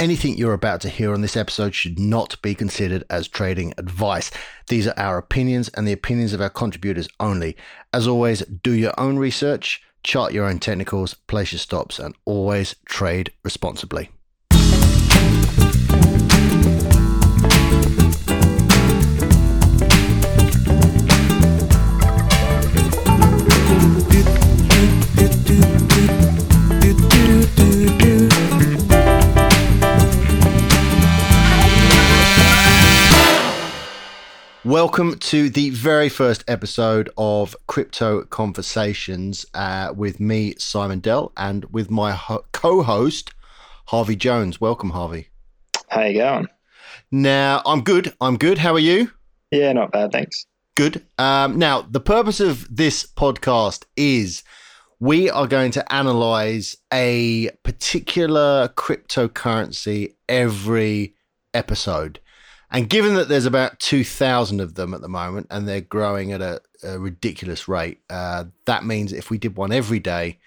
Anything you're about to hear on this episode should not be considered as trading advice. These are our opinions and the opinions of our contributors only. As always, do your own research, chart your own technicals, place your stops, and always trade responsibly. Welcome to the very first episode of Crypto Conversations uh, with me, Simon Dell, and with my ho- co host, Harvey Jones. Welcome, Harvey. How you going? Now, I'm good. I'm good. How are you? Yeah, not bad. Thanks. Good. Um, now, the purpose of this podcast is we are going to analyze a particular cryptocurrency every episode. And given that there's about 2,000 of them at the moment and they're growing at a, a ridiculous rate, uh, that means if we did one every day,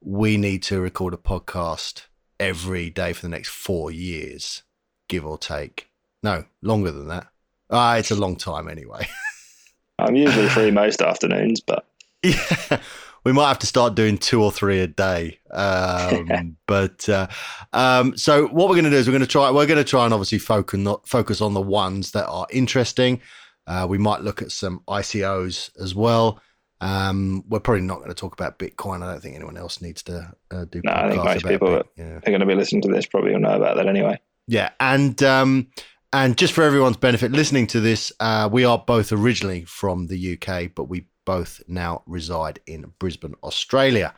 we need to record a podcast every day for the next four years, give or take. No, longer than that. Ah, uh, it's a long time anyway. I'm usually free most afternoons, but. Yeah we might have to start doing two or three a day. Um, but uh, um, so what we're going to do is we're going to try we're going to try and obviously focus not focus on the ones that are interesting. Uh, we might look at some ICOs as well. Um, we're probably not going to talk about Bitcoin. I don't think anyone else needs to uh, do. No, I think most people that yeah. are going to be listening to this probably will know about that anyway. Yeah, and um, and just for everyone's benefit, listening to this, uh, we are both originally from the UK, but we both now reside in Brisbane, Australia.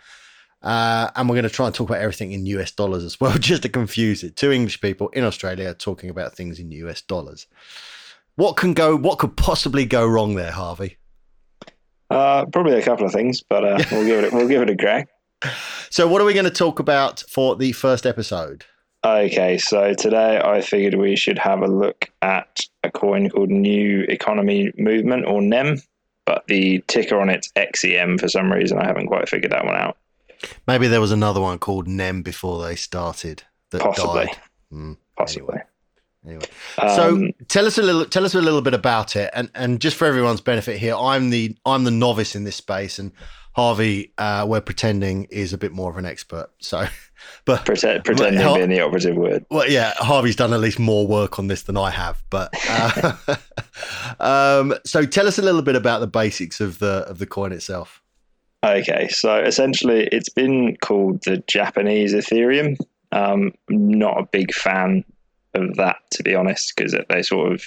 Uh, and we're going to try and talk about everything in US dollars as well, just to confuse it. Two English people in Australia talking about things in US dollars. What can go? What could possibly go wrong there, Harvey? Uh, probably a couple of things, but uh, we'll give it. We'll give it a crack. So, what are we going to talk about for the first episode? Okay, so today I figured we should have a look at a coin called New Economy Movement or NEM but the ticker on it's XEM for some reason. I haven't quite figured that one out. Maybe there was another one called NEM before they started that Possibly. died. Mm, Possibly. Anyway. anyway. so um, tell us a little tell us a little bit about it and and just for everyone's benefit here I'm the I'm the novice in this space and Harvey uh, we're pretending is a bit more of an expert so but Pretend, pretending being the operative word. Well, yeah, Harvey's done at least more work on this than I have. But uh, um, so, tell us a little bit about the basics of the of the coin itself. Okay, so essentially, it's been called the Japanese Ethereum. Um, not a big fan of that, to be honest, because they sort of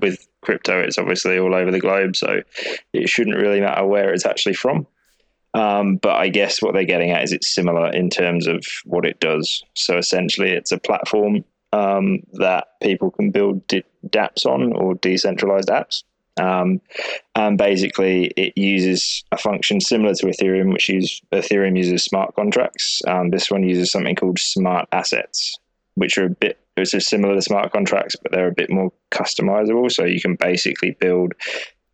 with crypto, it's obviously all over the globe, so it shouldn't really matter where it's actually from. Um, but I guess what they're getting at is it's similar in terms of what it does. So essentially, it's a platform um, that people can build d- dApps on or decentralized apps. Um, and basically, it uses a function similar to Ethereum, which use Ethereum uses smart contracts. Um, this one uses something called smart assets, which are a bit which are similar to smart contracts, but they're a bit more customizable. So you can basically build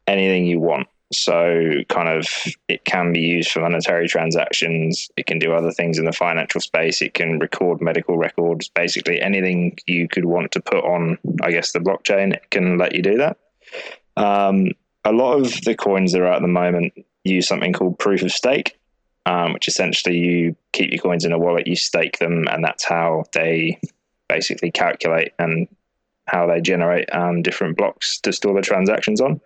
anything you want. So, kind of, it can be used for monetary transactions. It can do other things in the financial space. It can record medical records. Basically, anything you could want to put on, I guess, the blockchain, it can let you do that. Um, a lot of the coins that are at the moment use something called proof of stake, um, which essentially you keep your coins in a wallet, you stake them, and that's how they basically calculate and how they generate um, different blocks to store the transactions on.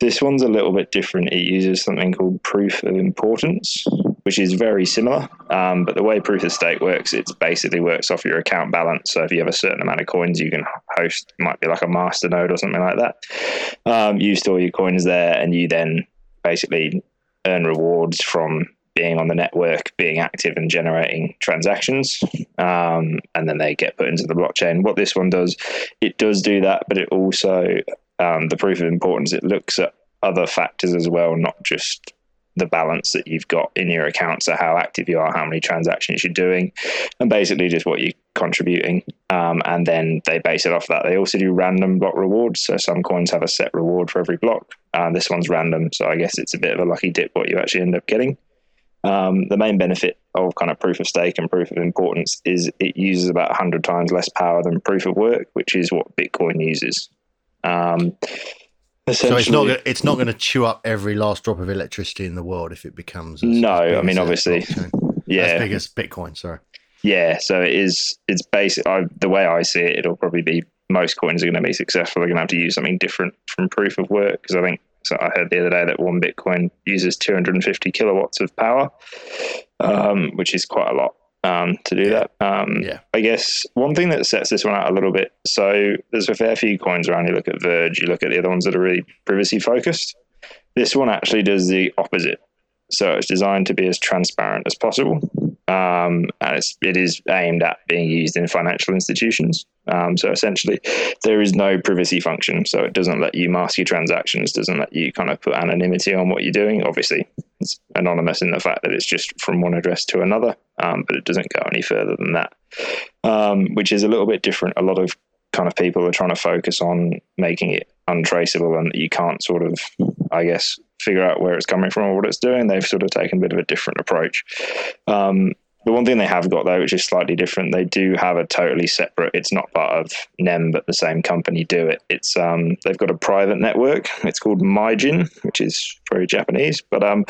This one's a little bit different. It uses something called proof of importance, which is very similar. Um, but the way proof of stake works, it basically works off your account balance. So if you have a certain amount of coins, you can host, might be like a master node or something like that. Um, you store your coins there, and you then basically earn rewards from being on the network, being active and generating transactions, um, and then they get put into the blockchain. What this one does, it does do that, but it also um, the proof of importance. It looks at other factors as well, not just the balance that you've got in your account, so how active you are, how many transactions you're doing, and basically just what you're contributing. Um, and then they base it off that. They also do random block rewards. So some coins have a set reward for every block. Uh, this one's random, so I guess it's a bit of a lucky dip what you actually end up getting. Um, the main benefit of kind of proof of stake and proof of importance is it uses about 100 times less power than proof of work, which is what Bitcoin uses. Um, so it's not it's not going to chew up every last drop of electricity in the world if it becomes as, no. As I mean, obviously, yeah, as big as Bitcoin. Sorry. Yeah, so it is. It's basic. I, the way I see it, it'll probably be most coins are going to be successful. They're going to have to use something different from proof of work because I think so. I heard the other day that one Bitcoin uses 250 kilowatts of power, um, which is quite a lot um, to do that. Um, yeah. I guess one thing that sets this one out a little bit. So there's a fair few coins around. You look at Verge, you look at the other ones that are really privacy focused. This one actually does the opposite. So it's designed to be as transparent as possible um, and it's, it is aimed at being used in financial institutions. Um, so essentially, there is no privacy function. So it doesn't let you mask your transactions, doesn't let you kind of put anonymity on what you're doing. Obviously, it's anonymous in the fact that it's just from one address to another, um, but it doesn't go any further than that, um, which is a little bit different. A lot of kind of people are trying to focus on making it untraceable and that you can't sort of, I guess, figure out where it's coming from or what it's doing. They've sort of taken a bit of a different approach. Um, the one thing they have got though, which is slightly different, they do have a totally separate. It's not part of NEM, but the same company do it. It's um, they've got a private network. It's called Mijin, which is very Japanese, but um,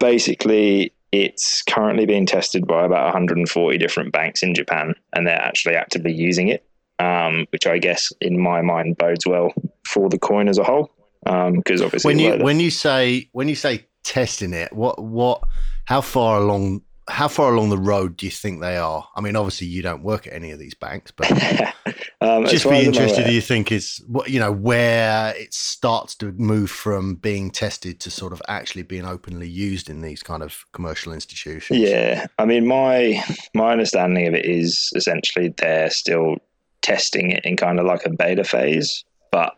basically it's currently being tested by about 140 different banks in Japan, and they're actually actively using it um, which I guess in my mind bodes well for the coin as a whole. Because um, obviously, when you when you say when you say testing it, what what how far along how far along the road do you think they are? I mean, obviously you don't work at any of these banks, but um, just be interested. Do you think is what you know where it starts to move from being tested to sort of actually being openly used in these kind of commercial institutions? Yeah, I mean, my my understanding of it is essentially they're still testing it in kind of like a beta phase. But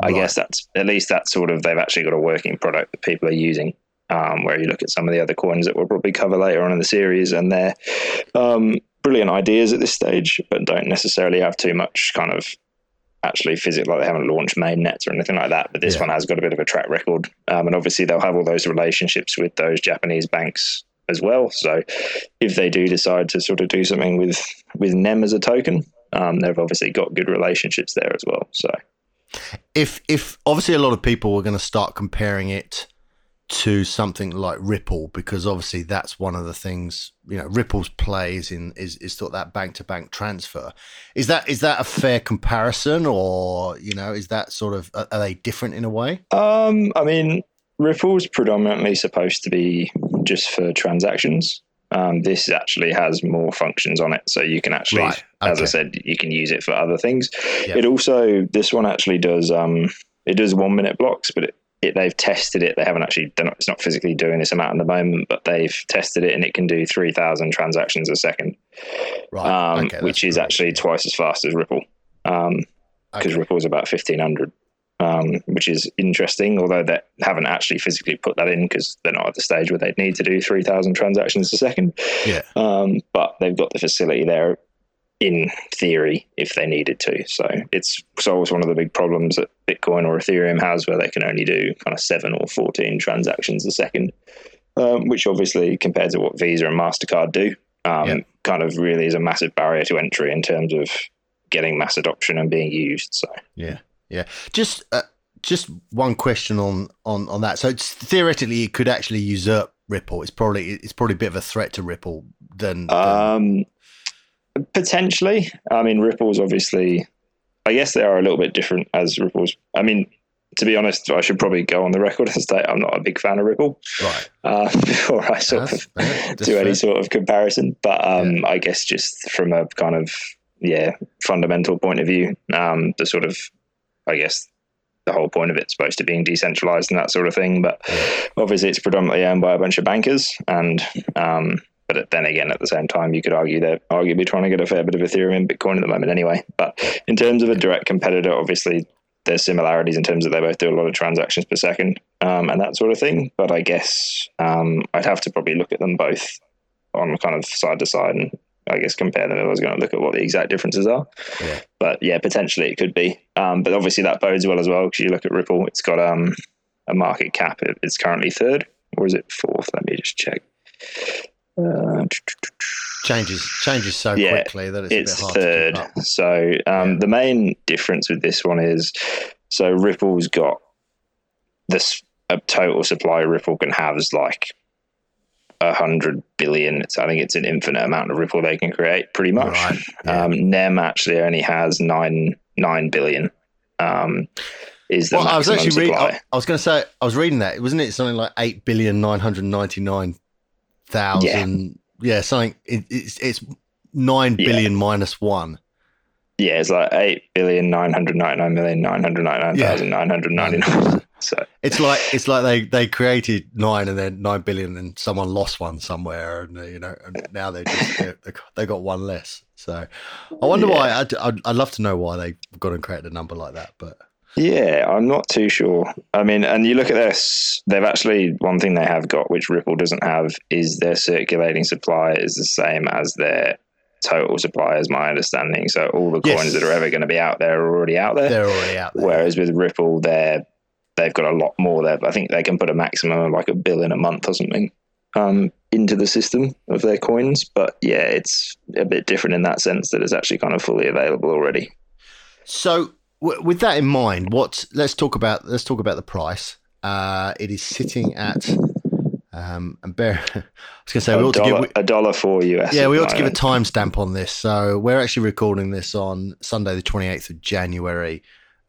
I right. guess that's at least that's sort of they've actually got a working product that people are using. Um, where you look at some of the other coins that we'll probably cover later on in the series, and they're um, brilliant ideas at this stage, but don't necessarily have too much kind of actually physical, like they haven't launched main nets or anything like that. But this yeah. one has got a bit of a track record, um, and obviously they'll have all those relationships with those Japanese banks as well. So if they do decide to sort of do something with with NEM as a token, um, they've obviously got good relationships there as well. So, if if obviously a lot of people were going to start comparing it to something like Ripple, because obviously that's one of the things you know Ripple's plays in is is sort of that bank to bank transfer. Is that is that a fair comparison, or you know is that sort of are they different in a way? Um, I mean, Ripple's predominantly supposed to be just for transactions. Um, this actually has more functions on it, so you can actually, right. okay. as I said, you can use it for other things. Yep. It also, this one actually does, um, it does one minute blocks, but it, it, they've tested it. They haven't actually done. It's not physically doing this amount at the moment, but they've tested it and it can do 3,000 transactions a second, right. Um, okay, which is actually twice as fast as Ripple. Because um, okay. Ripple is about 1,500 um, which is interesting, although they haven't actually physically put that in because they're not at the stage where they'd need to do 3,000 transactions a second. Yeah. Um, but they've got the facility there in theory if they needed to. So it solves one of the big problems that Bitcoin or Ethereum has where they can only do kind of seven or 14 transactions a second, um, which obviously compared to what Visa and MasterCard do, um, yeah. kind of really is a massive barrier to entry in terms of getting mass adoption and being used. So, yeah. Yeah, just uh, just one question on on on that. So theoretically, it could actually usurp Ripple. It's probably it's probably a bit of a threat to Ripple than, than... Um, potentially. I mean, Ripple's obviously. I guess they are a little bit different as Ripple's. I mean, to be honest, I should probably go on the record and say I'm not a big fan of Ripple. Right. Uh, before I sort that's, of do any sort of comparison, but um, yeah. I guess just from a kind of yeah fundamental point of view, um, the sort of I guess the whole point of it's supposed to being decentralized and that sort of thing. But obviously, it's predominantly owned by a bunch of bankers. And um, but then again, at the same time, you could argue they're arguably trying to get a fair bit of Ethereum and Bitcoin at the moment, anyway. But in terms of a direct competitor, obviously. There's similarities in terms that they both do a lot of transactions per second um, and that sort of thing. But I guess um, I'd have to probably look at them both on kind of side to side and I guess compare them. I was going to look at what the exact differences are. Yeah. But yeah, potentially it could be. Um, but obviously that bodes well as well because you look at Ripple, it's got um, a market cap. It's currently third, or is it fourth? Let me just check. Uh, changes changes so Yeah, quickly that it's, it's a bit hard third. to keep up. So um, Yeah. the main difference with this one is so Ripple's got this a total supply Ripple can have is like a hundred billion. It's, I think it's an infinite amount of Ripple they can create, pretty much. Right, yeah. Um, Nem actually only has nine nine billion. Um, is the Well, I was actually reading. I, I was going to say I was reading that wasn't it something like eight billion nine hundred ninety nine thousand? Yeah, something. It, it's it's nine Yeah. billion minus one. Yeah, it's like eight billion nine hundred ninety nine million nine hundred ninety nine thousand nine hundred ninety nine. So It's like it's like they they created nine and then nine billion and someone lost one somewhere and uh, you know and now they just they got one less. So I wonder why. I'd, I'd I'd love to know why they got and created a number like that. But Yeah, I'm not too sure. I mean, and you look at this, they've actually, one thing they have got, which Ripple doesn't have, is their circulating supply is the same as their total supply, is my understanding. So all the Yes. coins that are ever going to be out there are already out there. they're already out there. Whereas with Ripple, they're, they've got a lot more there. I think they can put a maximum of like a bill in a month or something um, into the system of their coins. But yeah, it's a bit different in that sense that it's actually kind of fully available already. So, w- with that in mind, what let's talk about. Let's talk about the price. Uh, it is sitting at. Um, and bear. I was going to say we a, ought to dollar, give. a dollar for US. Yeah, we ought to give a timestamp on this. So we're actually recording this on Sunday, the twenty eighth of January.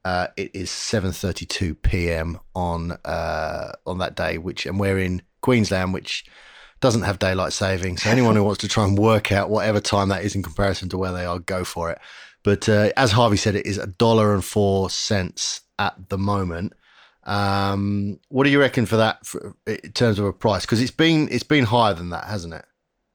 Uh, it is seven thirty two p.m. on uh, on that day, which and we're in Queensland, which doesn't have daylight saving. So anyone who wants to try and work out whatever time that is in comparison to where they are, go for it. But uh, as Harvey said, it is a dollar and four cents at the moment. Um, what do you reckon for that for, in terms of a price? Because it's been it's been higher than that, hasn't it?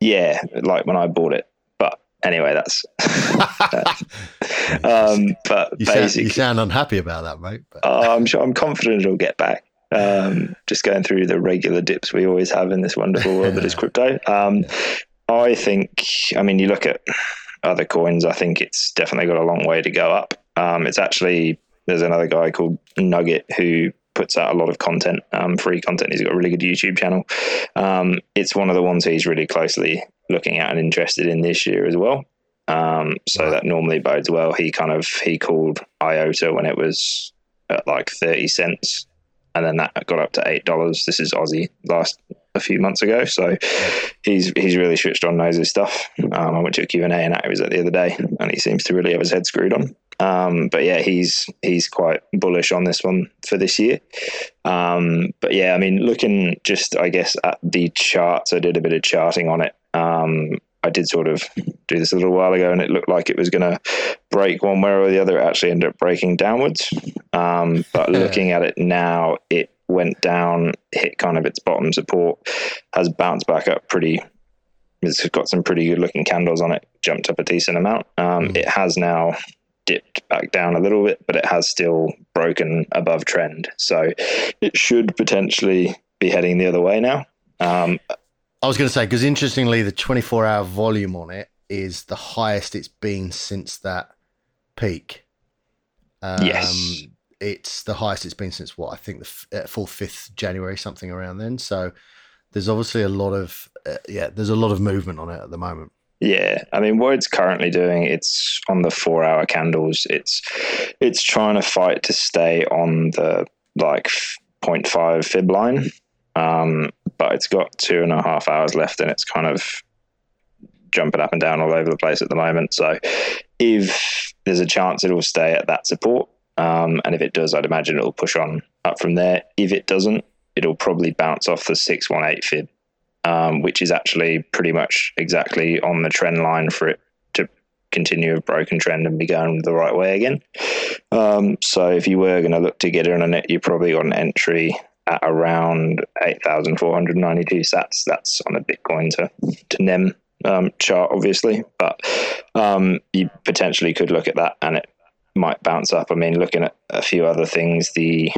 Yeah, like when I bought it. But anyway, that's. um, but you, sound, basically, you sound unhappy about that, mate. But, uh, I'm sure I'm confident it'll get back. Um, just going through the regular dips we always have in this wonderful world that is crypto. Um, I think, I mean, you look at other coins, I think it's definitely got a long way to go up. Um, it's actually, there's another guy called Nugget who puts out a lot of content, um, free content. He's got a really good YouTube channel. Um, it's one of the ones he's really closely looking at and interested in this year as well. Um, so that normally bodes well. He kind of he called IOTA when it was at like thirty cents, and then that got up to eight dollars. This is Aussie last few months ago, so he's he's really switched on knows his stuff. Um, I went to a Q and A and that was at the other day, and he seems to really have his head screwed on. Um, but yeah, he's he's quite bullish on this one for this year. Um, but yeah, I mean, looking just I guess at the charts, I did a bit of charting on it. Um, I did sort of do this a little while ago, and it looked like it was going to break one way or the other. It actually ended up breaking downwards. Um, but looking at it now, it went down, hit kind of its bottom support, has bounced back up pretty. It's got some pretty good looking candles on it, jumped up a decent amount. Um, Mm. It has now dipped back down a little bit, but it has still broken above trend. So it should potentially be heading the other way now. Um, I was going to say because interestingly, the 24 hour volume on it is the highest it's been since that peak. Um, Yes. It's the highest it's been since what I think the uh, full fifth January, something around then. So there's obviously a lot of uh, yeah, there's a lot of movement on it at the moment. Yeah, I mean, what it's currently doing, it's on the four-hour candles. It's it's trying to fight to stay on the like 0.5 fib line, um, but it's got two and a half hours left, and it's kind of jumping up and down all over the place at the moment. So, if there's a chance it'll stay at that support, um, and if it does, I'd imagine it'll push on up from there. If it doesn't, it'll probably bounce off the 618 fib um, which is actually pretty much exactly on the trend line for it to continue a broken trend and be going the right way again. Um, so if you were going to look to get in on it, you probably got an entry at around 8,492 sats. That's on a Bitcoin to, to NEM um, chart, obviously, but um, you potentially could look at that and it might bounce up. I mean, looking at a few other things, the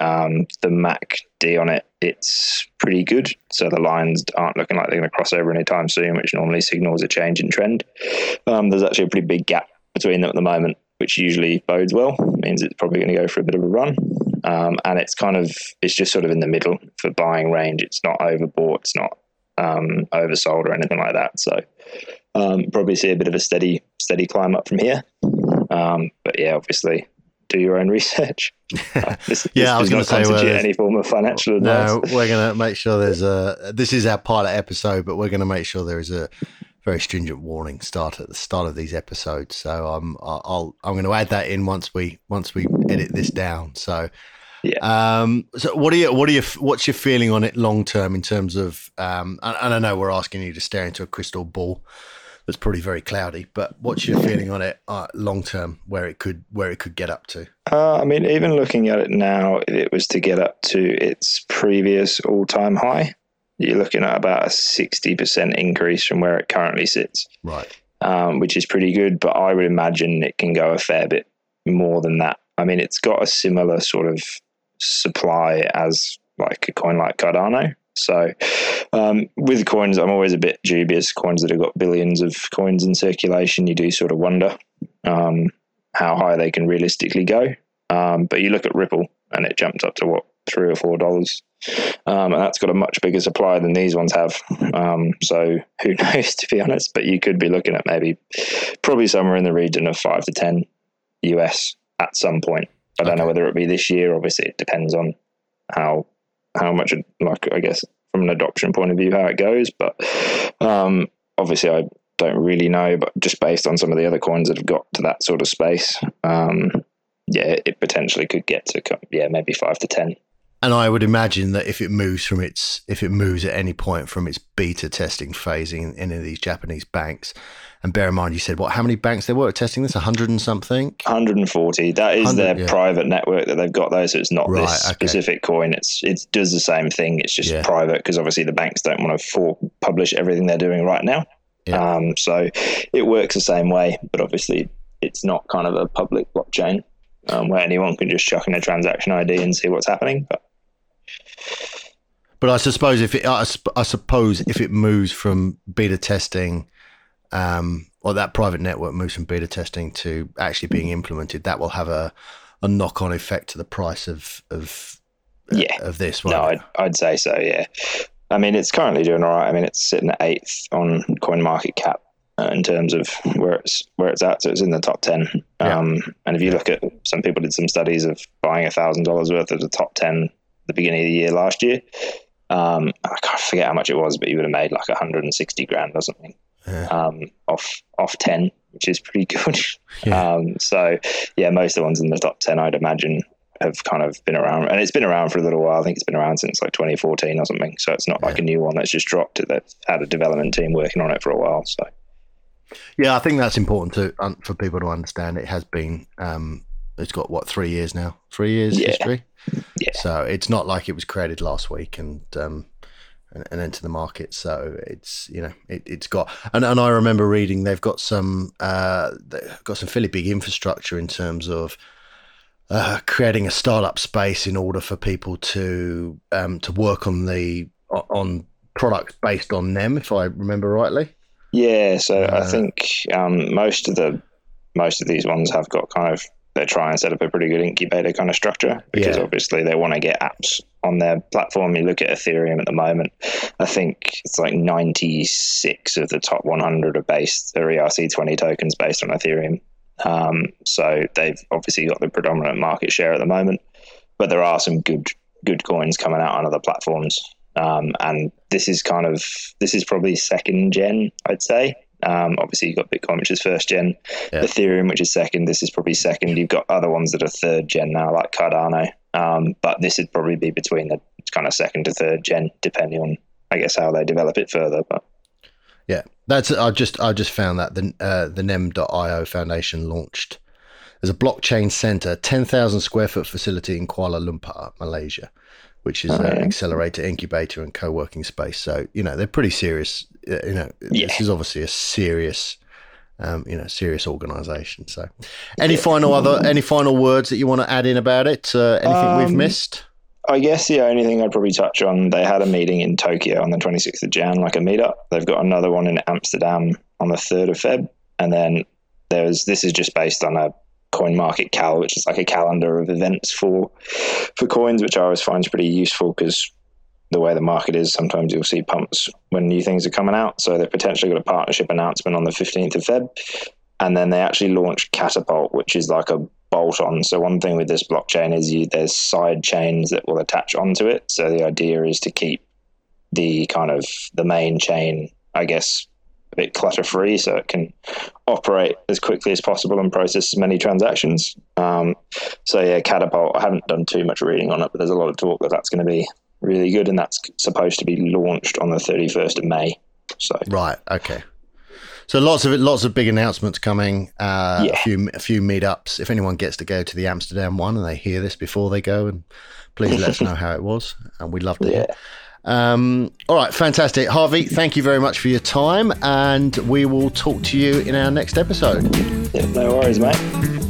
um, the MACD on it, it's pretty good. So the lines aren't looking like they're going to cross over anytime soon, which normally signals a change in trend. Um, there's actually a pretty big gap between them at the moment, which usually bodes well. It means it's probably going to go for a bit of a run. Um, and it's kind of it's just sort of in the middle for buying range. It's not overbought. It's not um, oversold or anything like that. So um, probably see a bit of a steady steady climb up from here. Um, but yeah, obviously do your own research. this, yeah, this I was going to say well, any form of financial advice. No, we're going to make sure there's a. This is our pilot episode, but we're going to make sure there is a very stringent warning start at the start of these episodes. So I'm I'll I'm going to add that in once we once we edit this down. So yeah. Um, so what are you what are you what's your feeling on it long term in terms of um, and, and I know we're asking you to stare into a crystal ball that's probably very cloudy, but what's your feeling on it uh, long term where it could where it could get up to? Uh, I mean, even looking at it now, if it was to get up to its previous all time high, you're looking at about a 60% increase from where it currently sits. Right. Um, which is pretty good, but I would imagine it can go a fair bit more than that. I mean, it's got a similar sort of supply as like a coin like Cardano. So um, with coins, I'm always a bit dubious. Coins that have got billions of coins in circulation, you do sort of wonder um, how high they can realistically go. Um, but you look at Ripple, and it jumped up to what three or four dollars, um, and that's got a much bigger supply than these ones have. Um, so who knows, to be honest? But you could be looking at maybe probably somewhere in the region of five to ten US at some point. I don't okay. know whether it be this year. Obviously, it depends on how how much, like I guess, from an adoption point of view, how it goes. But um, obviously, I don't really know. But just based on some of the other coins that have got to that sort of space, um, yeah, it potentially could get to yeah maybe five to ten. And I would imagine that if it moves from its if it moves at any point from its beta testing phase in any of these Japanese banks, and bear in mind, you said what? How many banks there were testing this? hundred and something. Hundred and forty. That is their yeah. private network that they've got though, so it's not right, this okay. specific coin. It's it does the same thing. It's just yeah. private because obviously the banks don't want to for publish everything they're doing right now. Yeah. Um, so it works the same way, but obviously it's not kind of a public blockchain um, where anyone can just chuck in a transaction ID and see what's happening. But but I suppose if it, I, I suppose if it moves from beta testing um, or that private network moves from beta testing to actually being implemented, that will have a, a knock on effect to the price of of uh, yeah of this. No, I'd, I'd, say so. Yeah, I mean it's currently doing all right. I mean it's sitting at eighth on Coin Market Cap uh, in terms of where it's where it's at. So it's in the top ten. Yeah. Um, and if you look at some people did some studies of buying a thousand dollars worth of the top ten the beginning of the year last year. Um, I can't forget how much it was, but you would have made like 160 grand or something yeah. um, off off ten, which is pretty good. Yeah. Um, so yeah, most of the ones in the top ten, I'd imagine, have kind of been around, and it's been around for a little while. I think it's been around since like 2014 or something. So it's not yeah. like a new one that's just dropped. They've had a development team working on it for a while. So yeah, I think that's important to for people to understand. It has been. Um, it's got what three years now? Three years history. Yeah. So it's not like it was created last week and um, and, and enter the market. So it's you know it, has got and, and I remember reading they've got some uh, they've got some fairly big infrastructure in terms of uh, creating a startup space in order for people to um, to work on the on products based on them, if I remember rightly. Yeah, so uh, I think um, most of the most of these ones have got kind of they try and set up a pretty good incubator kind of structure because yeah. obviously they want to get apps on their platform. You look at Ethereum at the moment, I think it's like 96 of the top 100 are based, are ERC20 tokens based on Ethereum. Um, so they've obviously got the predominant market share at the moment, but there are some good good coins coming out on other platforms. Um, and this is kind of this is probably second gen, I'd say. Um, obviously, you've got Bitcoin, which is first gen, yeah. Ethereum, which is second. This is probably second. You've got other ones that are third gen now, like Cardano. Um, but this would probably be between the kind of second to third gen, depending on, I guess, how they develop it further. But yeah, that's I just I just found that the uh, the Nem.io Foundation launched There's a blockchain center, ten thousand square foot facility in Kuala Lumpur, Malaysia which is oh, an accelerator, incubator, and co-working space. So you know they're pretty serious. Uh, you know, yeah. this is obviously a serious, um, you know, serious organisation. So, any yeah. final other any final words that you want to add in about it? Uh, anything um, we've missed? I guess the only thing I'd probably touch on, they had a meeting in Tokyo on the 26th of Jan, like a meetup. They've got another one in Amsterdam on the 3rd of Feb. And then there's, this is just based on a Coin Market Cal, which is like a calendar of events for for coins, which I always find pretty useful because the way the market is, sometimes you'll see pumps when new things are coming out. So they've potentially got a partnership announcement on the 15th of Feb. And then they actually launched Catapult, which is like a bolt on. So one thing with this blockchain is you, there's side chains that will attach onto it. So the idea is to keep the kind of the main chain, I guess, a bit clutter free so it can operate as quickly as possible and process as many transactions. Um, so yeah, Catapult, I haven't done too much reading on it, but there's a lot of talk that that's going to be really good and that's supposed to be launched on the 31st of May. So Right, okay. So lots of it, lots of big announcements coming. Uh, Yeah. A few, a few meetups. If anyone gets to go to the Amsterdam one and they hear this before they go, and please let us know how it was, and we'd love to hear. yeah, Um, all right, fantastic, Harvey. Thank you very much for your time, and we will talk to you in our next episode. yeah no worries, mate.